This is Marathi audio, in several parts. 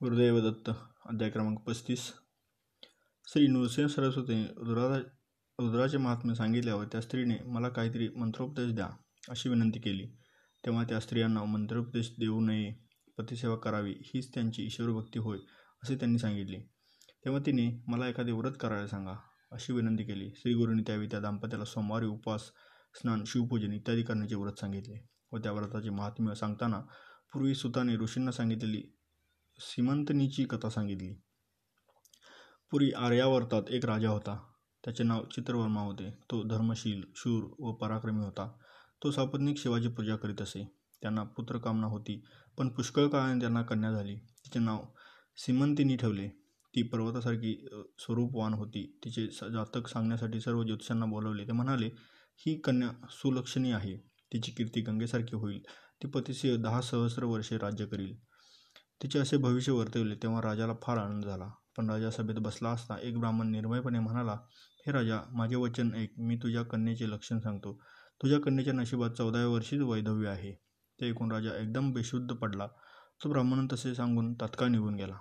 गुरुदेव दत्त अध्याय क्रमांक पस्तीस. श्री नृसिंह सरस्वतीने रुद्रा रुद्राचे महात्म्य सांगितल्यावर त्या स्त्रीने मला काहीतरी मंत्रोपदेश द्या अशी विनंती केली. तेव्हा त्या स्त्रियांना मंत्रोपदेश देऊ नये पतिसेवा करावी हीच त्यांची ईश्वरभक्ती होय असे त्यांनी सांगितले. तेव्हा तिने मला एखादे व्रत करायला सांगा अशी विनंती केली. श्री गुरुने त्यावेळी त्या दाम्पत्याला सोमवारी उपवास स्नान शिवपूजन इत्यादी करण्याचे व्रत सांगितले व त्या व्रताचे महात्म्य सांगताना पूर्वी सुताने ऋषींना सांगितलेली सीमंतनीची कथा सांगितली. पुरी आर्यावर्तात एक राजा होता. त्याचे नाव चित्रवर्मा होते. तो धर्मशील शूर व पराक्रमी होता. तो सापत्निक शिवाची पूजा करीत असे. त्यांना पुत्रकामना होती पण पुष्कळ काळाने त्यांना कन्या झाली. तिचे नाव सीमंतिनी ठेवले. ती पर्वतासारखी स्वरूपवान होती. तिचे जातक सांगण्यासाठी सर्व ज्योतिषांना बोलवले. ते म्हणाले ही कन्या सुलक्षणी आहे. तिची कीर्ती गंगेसारखी होईल. ती पतीसे दहा सहस्र वर्षे राज्य करील. तिचे असे भविष्य वर्तवले तेव्हा राजाला फार आनंद झाला. पण राजा सभेत बसला असता एक ब्राह्मण निर्मयपणे म्हणाला हे राजा माझे वचन ऐक मी तुझ्या कन्येचे लक्षण सांगतो. तुझ्या कन्येच्या नशिबात चौदाव्या वर्षीच वैधव्य आहे. ते ऐकून राजा एकदम बेशुद्ध पडला. तो ब्राह्मण तसे सांगून तात्काळ निघून गेला.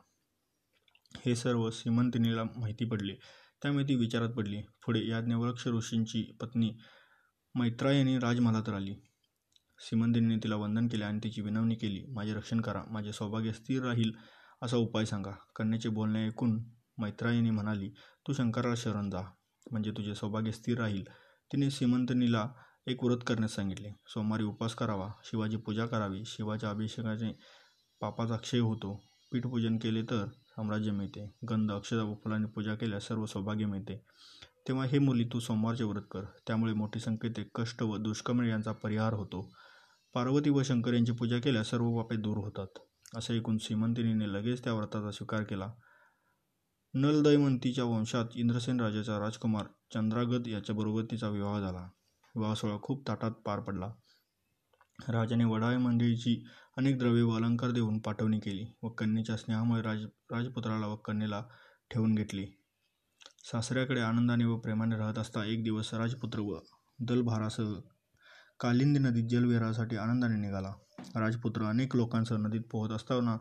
हे सर्व श्रीमंतिनीला माहिती पडले. त्यामुळे ती विचारात पडली. पुढे याज्ञवृक्ष ऋषींची पत्नी मैत्रायणी राजमहालात आली. श्रीमंतिनीने तिला वंदन केले आणि तिची विनवणी केली. माझे रक्षण करा. माझे सौभाग्य स्थिर राहील असा उपाय सांगा. कन्याचे बोलणे ऐकून मैत्रायणी म्हणाली तू शंकराला शरण जा. म्हणजे तुझे सौभाग्य स्थिर राहील. तिने श्रीमंतनीला एक व्रत करण्यास सांगितले. सोमवारी उपवास करावा शिवाची पूजा करावी शिवाच्या अभिषेकाने पापाचा क्षय होतो पीठपूजन केले तर साम्राज्य मिळते गंध अक्षता व फुलांनी पूजा केल्यास सर्व सौभाग्य मिळते. तेव्हा हे मुली तू सोमवारचे व्रत कर. त्यामुळे मोठी संकेते कष्ट व दुष्कर्म यांचा परिहार होतो. पार्वती व शंकर यांची पूजा केल्यास सर्व पापे दूर होतात. असे ऐकून श्रीमंतिनीने लगेच त्या व्रताचा स्वीकार केला. नलदैमंतीच्या वंशात इंद्रसेन राजाचा राजकुमार चंद्रागत याच्याबरोबर तिचा विवाह झाला. विवाह सोहळा खूप ताटात पार पडला. राजाने वडाळे मंडळीची अनेक द्रव्ये व अलंकार देऊन पाठवणी केली व कन्येच्या स्नेहामुळे राज राजपुत्राला व कन्येला ठेवून घेतली. सासऱ्याकडे आनंदाने व प्रेमाने राहत असता एक दिवस राजपुत्र व दलभारासह कालिंदी नदीत जलविहारासाठी आनंदाने निघाला. राजपुत्र अनेक लोकांसह नदीत पोहत असताना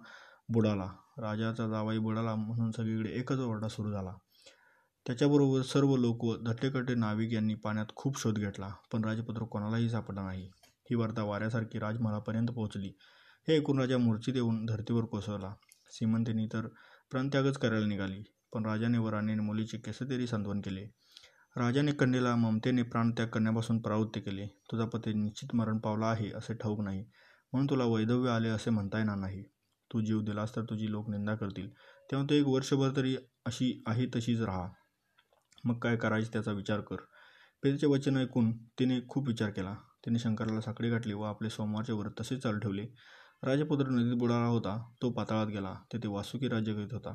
बुडाला. राजाचा जावाई बुडाला म्हणून सगळीकडे एकच ओरडा सुरू झाला. त्याच्याबरोबर सर्व लोक व धट्टेकट्टे नाविक यांनी पाण्यात खूप शोध घेतला पण राजपुत्र कोणालाही सापडला नाही. ही वार्ता वाऱ्यासारखी राजमहालापर्यंत पोहोचली. हे ऐकून राजा मूर्छित येऊन धर्तीवर कोसळला. श्रीमंतीनी तर प्रांत्यागच करायला निघाली. पण राजाने व राणीने मुलीचे तरी सांत्वन केले. राजाने कन्येला ममतेने प्राणत्याग करण्यापासून प्रवृत्त केले. तुझा पती निश्चित मरण पावला आहे असे ठाऊक नाही. म्हणून तुला वैधव्य आले असे म्हणता येणार नाही. तू जीव दिलास तर तुझी लोक निंदा करतील. तेव्हा तू एक वर्षभर तरी अशी आहे तशीच राहा. मग काय करायचे त्याचा विचार कर. पेरचे वचन ऐकून तिने खूप विचार केला. तिने शंकराला साखळी गाठली व आपले सोमवारचे व्रत तसेच चालू ठेवले. राजपुत्र नदीत बुडाला होता. तो पाताळात गेला. तेथे वासुकी राज्य करीत होता.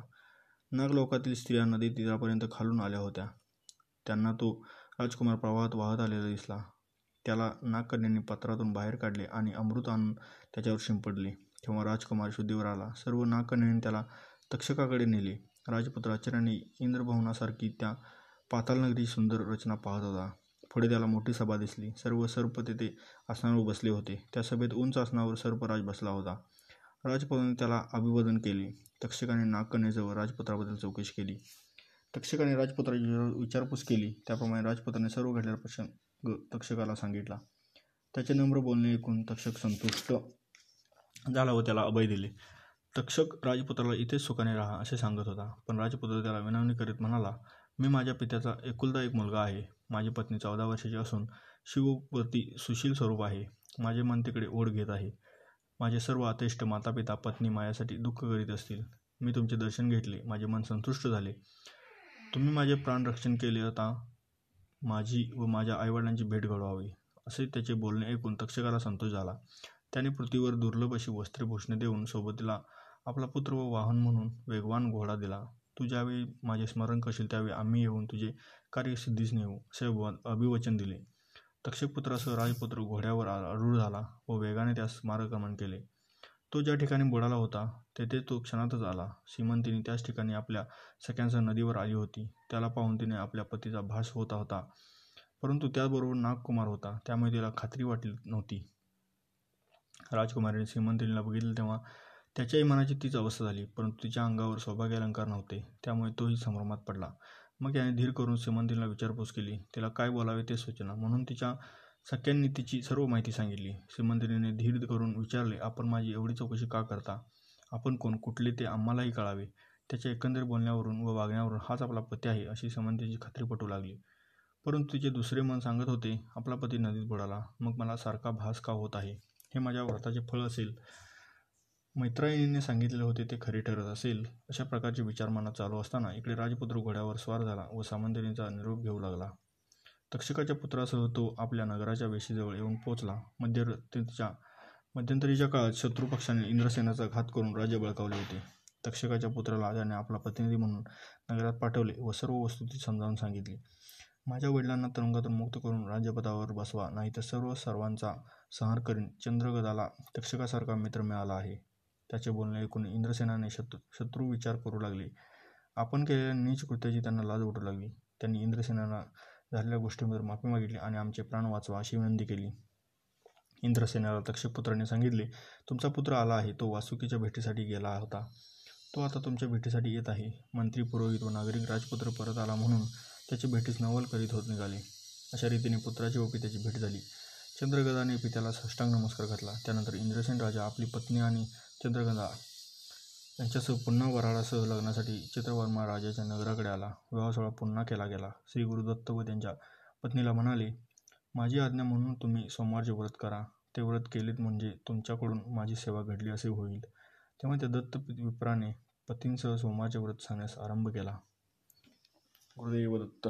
नागलोकातील स्त्रिया नदी तीरापर्यंत खालून आल्या होत्या. त्यांना तो राजकुमार प्रवाहात वाहत आलेला दिसला. त्याला नागकन्यांनी पत्रातून बाहेर काढले आणि अमृत आणून त्याच्यावर शिंपडले. तेव्हा राजकुमार शुद्धीवर आला. सर्व नागकन्यांनी त्याला तक्षकाकडे नेले. राजपुत्र आचार्याने इंद्रभवनासारखी त्या पातालनगरी सुंदर रचना पाहत होता. पुढे त्याला मोठी सभा दिसली. सर्व सर्प तेथे आसनावर बसले होते. त्या सभेत उंच आसनावर सर्पराज बसला होता. राजपदाने त्याला अभिवादन केले. तक्षकाने नागकन्याजवळ राजपुत्राबद्दल चौकशी केली. तक्षकाने राजपुत्राची विचारपूस केली. त्याप्रमाणे राजपुत्राने सर्व घडलेला प्रसंग तक्षकाला सांगितला. त्याचे नम्र बोलणे ऐकून तक्षक संतुष्ट झाला व त्याला अभय दिले. तक्षक राजपुत्राला इथेच सुखाने राहा असे सांगत होता. पण राजपुत्र त्याला विनवणी करीत म्हणाला मी माझ्या पित्याचा एकुलता एक मुलगा आहे. माझी पत्नी चौदा वर्षाची असून शिवप्रती सुशील स्वरूप आहे. माझे मन तिकडे ओढ घेत आहे. माझे सर्व आतेष्ट मातापिता पत्नी माझ्यासाठी दुःख करीत असतील. मी तुमचे दर्शन घेतले. माझे मन संतुष्ट झाले. तुम्ही माझे प्राणरक्षण केले आता माझी व माझ्या आईवडिलांची भेट घडवावी असे त्याचे बोलणे ऐकून तक्षकाला संतोष झाला. त्याने पृथ्वीवर दुर्लभ अशी वस्त्रे देऊन सोबतीला आपला पुत्र व वाहन म्हणून वेगवान घोडा दिला. तू ज्यावेळी माझे स्मरण करशील त्यावेळी आम्ही येऊन तुझे कार्य सिद्धीस नेऊ असे अभिवचन दिले. तक्षपुत्रासह राजपुत्र घोड्यावर आरूढ झाला व वेगाने त्यास मार्गक्रमण केले. तो ज्या ठिकाणी बुडाला होता तेथे तो क्षणातच आला. श्रीमंतीने त्याच ठिकाणी आपल्या सख्यांसह नदीवर आली होती. त्याला पाहून तिने आपल्या पतीचा भास होता होता. परंतु त्याचबरोबर नागकुमार होता. त्यामुळे तिला खात्री वाटली नव्हती. राजकुमारीने श्रीमंतीला बघितले तेव्हा त्याच्याही मनाची तीच अवस्था झाली. परंतु तिच्या अंगावर सौभाग्यालंकार नव्हते. त्यामुळे तोही संभ्रमात पडला. मग याने धीर करून श्रीमंतीला विचारपूस केली. तिला काय बोलावे ते सूचना. म्हणून तिच्या सख्यांनी तिची सर्व माहिती सांगितली. श्रीमंतिनीने धीर करून विचारले आपण माझी एवढी चौकशी का करता? आपण कोण? कुठले ते आम्हालाही कळावे. त्याच्या एकंदर बोलण्यावरून व वागण्यावरून हाच आपला पती आहे अशी श्रीमंतीची खात्री पटू लागली. परंतु तिचे दुसरे मन सांगत होते आपला पती नदीत बुडाला. मग मला सारखा भास का होत आहे? हे माझ्या व्रताचे फळ असेल. मैत्रायणीने सांगितलेले होते ते खरे ठरत असेल. अशा प्रकारचे विचार मनात चालू असताना इकडे राजपुत्र घोड्यावर स्वार झाला व सामंतिनीचा निरोप घेऊ लागला. तक्षकाच्या पुत्रासह तो आपल्या नगराच्या वेशीजवळ येऊन पोचला मध्यरात्रीच्या मध्यंतरीच्या काळात शत्रुपक्षाने इंद्रसेनाचा घात करून राज्य बळकावले होते. तक्षकाच्या पुत्राला त्याने आपला प्रतिनिधी म्हणून नगरात पाठवले व सर्व वस्तुती समजावून सांगितली. माझ्या वडिलांना तुरुंगातून मुक्त करून राज्यपदावर बसवा नाही तर सर्व सर्वांचा संहार करीन. चंद्रगदाला तक्षकासारखा मित्र मिळाला आहे. त्याचे बोलणे ऐकून इंद्रसेनाने शत्रू शत्रू विचार करू लागले. आपण केलेल्या नीच कृत्याची त्यांना लाज उठू लागली. त्यांनी इंद्रसेनाला झालेल्या गोष्टींवर माफी मागितली आणि आमचे प्राण वाचवा अशी विनंती केली. इंद्रसेनाला तक्षपुत्राने सांगितले तुमचा पुत्र आला आहे. तो वासुकीच्या भेटीसाठी गेला होता. तो आता तुमच्या भेटीसाठी येत आहे. मंत्री पुरोहित व नागरिक राजपुत्र परत आला म्हणून त्याची भेटीस नवल करीत होत निघाले. अशा रीतीने पुत्राची व पित्याची भेट झाली. चंद्रगदाने पित्याला साष्टांग नमस्कार घातला. त्यानंतर इंद्रसेन राजा आपली पत्नी आणि चंद्रगदा यांच्यासह पुन्हा वराडासह लग्नासाठी चित्रवर्मा राजाच्या नगराकडे आला. विवाह सोहळा पुन्हा केला गेला. श्री गुरुदत्त व त्यांच्या पत्नीला म्हणाले माझी आज्ञा म्हणून तुम्ही सोमवारचे व्रत करा. ते व्रत केलेत म्हणजे तुमच्याकडून माझी सेवा घडली असे होईल. तेव्हा त्या दत्त विप्राने पतींसह सोमवारचे व्रत सांगण्यास आरंभ केला. गुरुदेव दत्त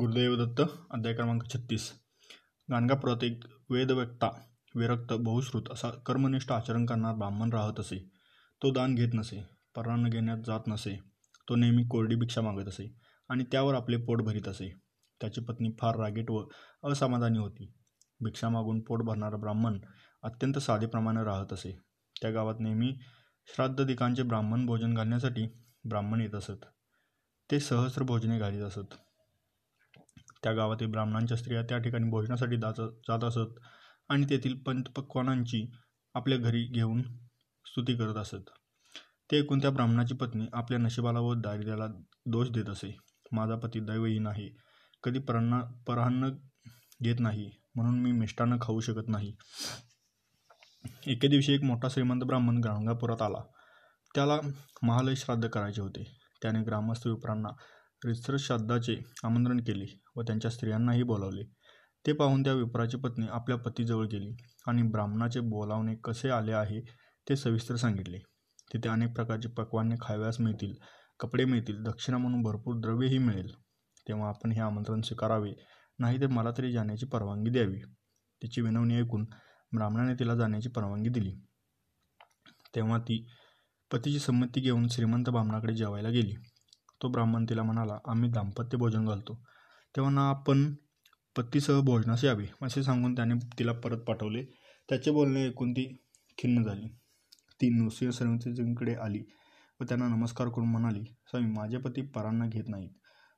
गुरुदेवदत्त अध्याय क्रमांक छत्तीस. गाणगापुरात एक वेदव्यक्ता विरक्त बहुश्रुत असा कर्मनिष्ठ आचरण करणार ब्राह्मण राहत असे. तो दान घेत नसे परान्न घेण्यात जात नसे. तो नेहमी कोरडी भिक्षा मागत असे आणि त्यावर आपले पोट भरीत असे. त्याची पत्नी फार रागीट व असमाधानी होती. भिक्षा मागून पोट भरणारा ब्राह्मण अत्यंत साधेप्रमाणे राहत असे. त्या गावात नेहमी श्राद्धदिकांचे ब्राह्मण भोजन घालण्यासाठी ब्राह्मण येत असत. ते सहस्र भोजने घालीत असत. त्या गावातील ब्राह्मणांच्या स्त्रिया त्या ठिकाणी भोजनासाठी जात जात असत आणि तेथील पंतपक्वानांची आपल्या घरी घेऊन स्तुती करत असत. ते ऐकून त्या ब्राह्मणाची पत्नी आपल्या नशिबाला व दारिद्र्याला दोष देत असे. माझा पती दैवहीन आहे कधी परांना परान्न घेत नाही. म्हणून मी मिष्टान्न खाऊ शकत नाही. एके दिवशी एक मोठा श्रीमंत ब्राह्मण गाणगापुरात आला. त्याला महालय श्राद्ध करायचे होते. त्याने ग्रामस्थ विप्रांना रिसर श्राद्धाचे आमंत्रण केले व त्यांच्या स्त्रियांनाही बोलावले. ते पाहून त्या विप्राची पत्नी आपल्या पतीजवळ गेली आणि ब्राह्मणाचे बोलावणे कसे आले आहे ते सविस्तर सांगितले. तिथे अनेक प्रकारचे पक्वाने खाव्यास मिळतील कपडे मिळतील दक्षिणा म्हणून भरपूर द्रव्यही मिळेल. तेव्हा आपण हे आमंत्रण स्वीकारावे नाही तर मला तरी जाण्याची परवानगी द्यावी. तिची विनवणी ऐकून ब्राह्मणाने तिला जाण्याची परवानगी दिली. तेव्हा ती पतीची संमती घेऊन श्रीमंत ब्राह्मणाकडे जेवायला गेली. तो ब्राह्मण तिला म्हणाला आम्ही दाम्पत्य भोजन घालतो. तेव्हा ना आपण पतीसह भोजनास यावे असे सांगून त्याने तिला परत पाठवले. त्याचे बोलणे ऐकून ती खिन्न झाली. ती नृसिंह सरस्वतींकडे आली व त्यांना नमस्कार करून म्हणाली स्वामी माझे पती परांना घेत नाहीत.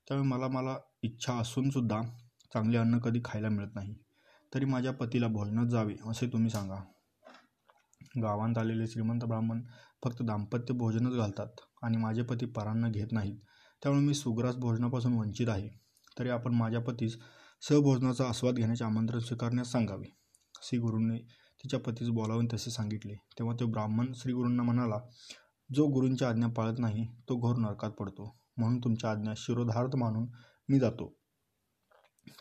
त्यामुळे मला मला इच्छा असूनसुद्धा चांगले अन्न कधी खायला मिळत नाही. तरी माझ्या पतीला भोजनात जावे असे तुम्ही सांगा. गावांत आलेले श्रीमंत ब्राह्मण फक्त दाम्पत्य भोजनच घालतात आणि माझे पती परांना घेत नाहीत. त्यामुळे मी सुग्रास भोजनापासून वंचित आहे. तरी आपण माझ्या पतीस सहभोजनाचा आस्वाद घेण्याचे आमंत्रण स्वीकारण्यास सांगावे. श्रीगुरूंनी तिच्या पतीस बोलावून तसे सांगितले. तेव्हा तो ब्राह्मण श्रीगुरूंना म्हणाला जो गुरूंची आज्ञा पाळत नाही तो घोर नरकात पडतो. म्हणून तुमच्या आज्ञा शिरोधार्थ मानून मी जातो.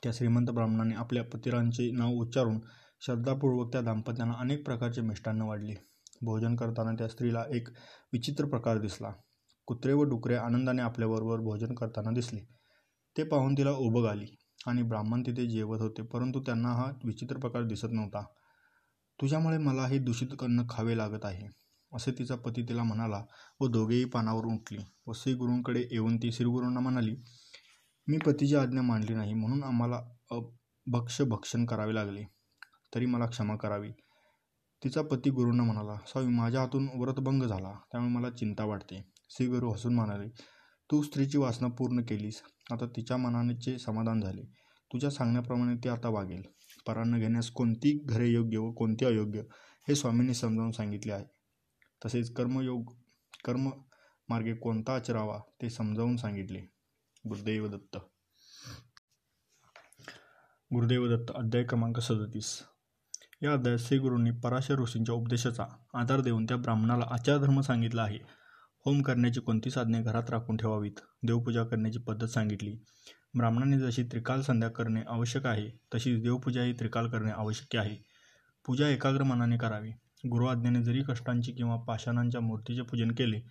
त्या श्रीमंत ब्राह्मणाने आपल्या पतिरांचे नाव उच्चारून श्रद्धापूर्वक त्या दाम्पत्यांना अनेक प्रकारचे मिष्टान्न वाढले. भोजन करताना त्या स्त्रीला एक विचित्र प्रकार दिसला. कुत्रे व डुकरे आनंदाने आपल्याबरोबर भोजन करताना दिसले. ते पाहून तिला उबग आली आणि ब्राह्मण तिथे जेवत होते परंतु त्यांना हा विचित्र प्रकार दिसत नव्हता. तुझ्यामुळे मला हे दूषित अन्न खावे लागत आहे असे तिचा पती तिला म्हणाला व दोघेही पानावर उठली व श्रीगुरूंकडे येऊन ती श्रीगुरूंना म्हणाली मी पतीची आज्ञा मांडली नाही म्हणून आम्हाला भक्ष भक्षण करावे लागले. तरी मला क्षमा करावी. तिचा पती गुरूंना म्हणाला स्वामी माझ्या हातून व्रतभंग झाला त्यामुळे मला चिंता वाटते. श्री गुरु हसून म्हणाले तू स्त्रीची वासना पूर्ण केलीस. आता तिच्या मनानेचे समाधान झाले. तुझ्या सांगण्याप्रमाणे ती आता वागेल. परान्न घेण्यास कोणती घरे योग्य व कोणती अयोग्य हे स्वामींनी समजावून सांगितले आहे. तसेच कर्मयोग कर्म मार्गे कोणता आचरावा ते समजावून सांगितले. गुरुदेव दत्त. गुरुदेव दत्त अध्याय क्रमांक सदतीस. या अध्यायात श्रीगुरूंनी पराशर ऋषींच्या उपदेशाचा आधार देऊन त्या ब्राह्मणाला आचारधर्म सांगितला आहे. होम करण्याची कोणती साधने घरात राखून ठेवावीत? देवपूजा करण्याची पद्धत सांगितली. ब्राह्मणाने जशी त्रिकाल संध्या करणे आवश्यक आहे तशीच देवपूजाही त्रिकाल करणे आवश्यक आहे. पूजा एकाग्र मनाने करावी. गुरुआज्ञेने जरी कष्टांची किंवा पाषाणांच्या मूर्तीचे पूजन केले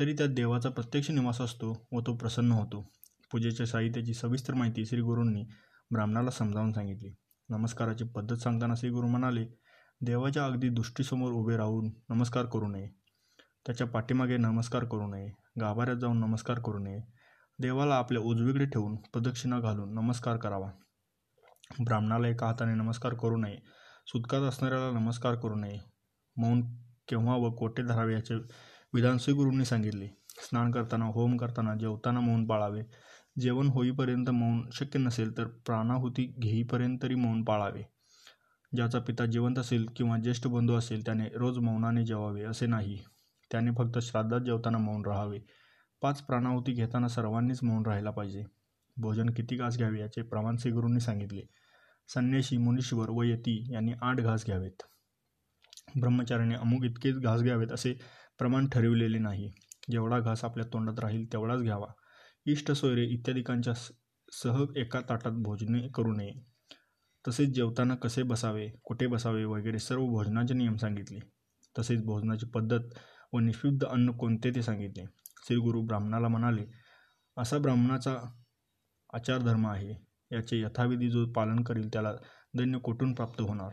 तरी त्यात देवाचा प्रत्यक्ष निवास असतो व तो प्रसन्न होतो. पूजेच्या साहित्याची सविस्तर माहिती श्री गुरूंनी ब्राह्मणाला समजावून सांगितली. नमस्काराची पद्धत सांगताना श्री गुरु म्हणाले देवाच्या अगदी दृष्टीसमोर उभे राहून नमस्कार करू नये. त्याच्या पाठीमागे नमस्कार करू नये गाभाऱ्यात जाऊन नमस्कार करू नये. देवाला आपल्या उजवीकडे ठेवून प्रदक्षिणा घालून नमस्कार करावा. ब्राह्मणाला एका हाताने नमस्कार करू नये सुतकात असणाऱ्याला नमस्कार करू नये. मौन केव्हा व कोठे धरावे याचे विधान श्रीगुरूंनी सांगितले. स्नान करताना होम करताना जेवताना मौन पाळावे. जेवण होईपर्यंत मौन शक्य नसेल तर प्राणाहुती घेईपर्यंत तरी मौन पाळावे. ज्याचा पिता जिवंत असेल किंवा ज्येष्ठ बंधू असेल त्याने रोज मौनाने जेवावे असे नाही. त्याने फक्त श्राद्धात जेवताना मौन राहावे. पाच प्राणाहुती घेताना सर्वांनीच मौन राहायला पाहिजे. भोजन किती घास घ्यावे याचे प्रमाण श्रीगुरूंनी सांगितले. संन्याशी मुनीश्वर व यती यांनी आठ घास घ्यावेत. ब्रह्मचार्याने अमुक इतकेच घास घ्यावेत असे प्रमाण ठरविलेले नाही. जेवढा घास आपल्या तोंडात राहील तेवढाच घ्यावा. इष्ट सोयरे इत्यादिकांच्या सह एका ताटात भोजने करू नये. तसेच जेवताना कसे बसावे कुठे बसावे वगैरे सर्व भोजनाचे नियम सांगितले. तसेच भोजनाची पद्धत व निशुद्ध अन्न कोणते ते सांगितले. श्री गुरु ब्राह्मणाला म्हणाले असा ब्राह्मणाचा आचारधर्म आहे. याचे यथाविधी जो पालन करील त्याला दैन्य कुठून प्राप्त होणार?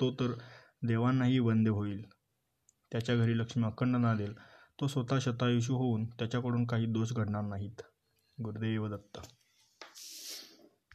तो तर देवांनाही वंदे होईल. त्याच्या घरी लक्ष्मी अखंड नादेल तो स्वतः शतायुषू होऊन त्याच्याकडून काही दोष घडणार नाहीत. गुरुदेव दत्त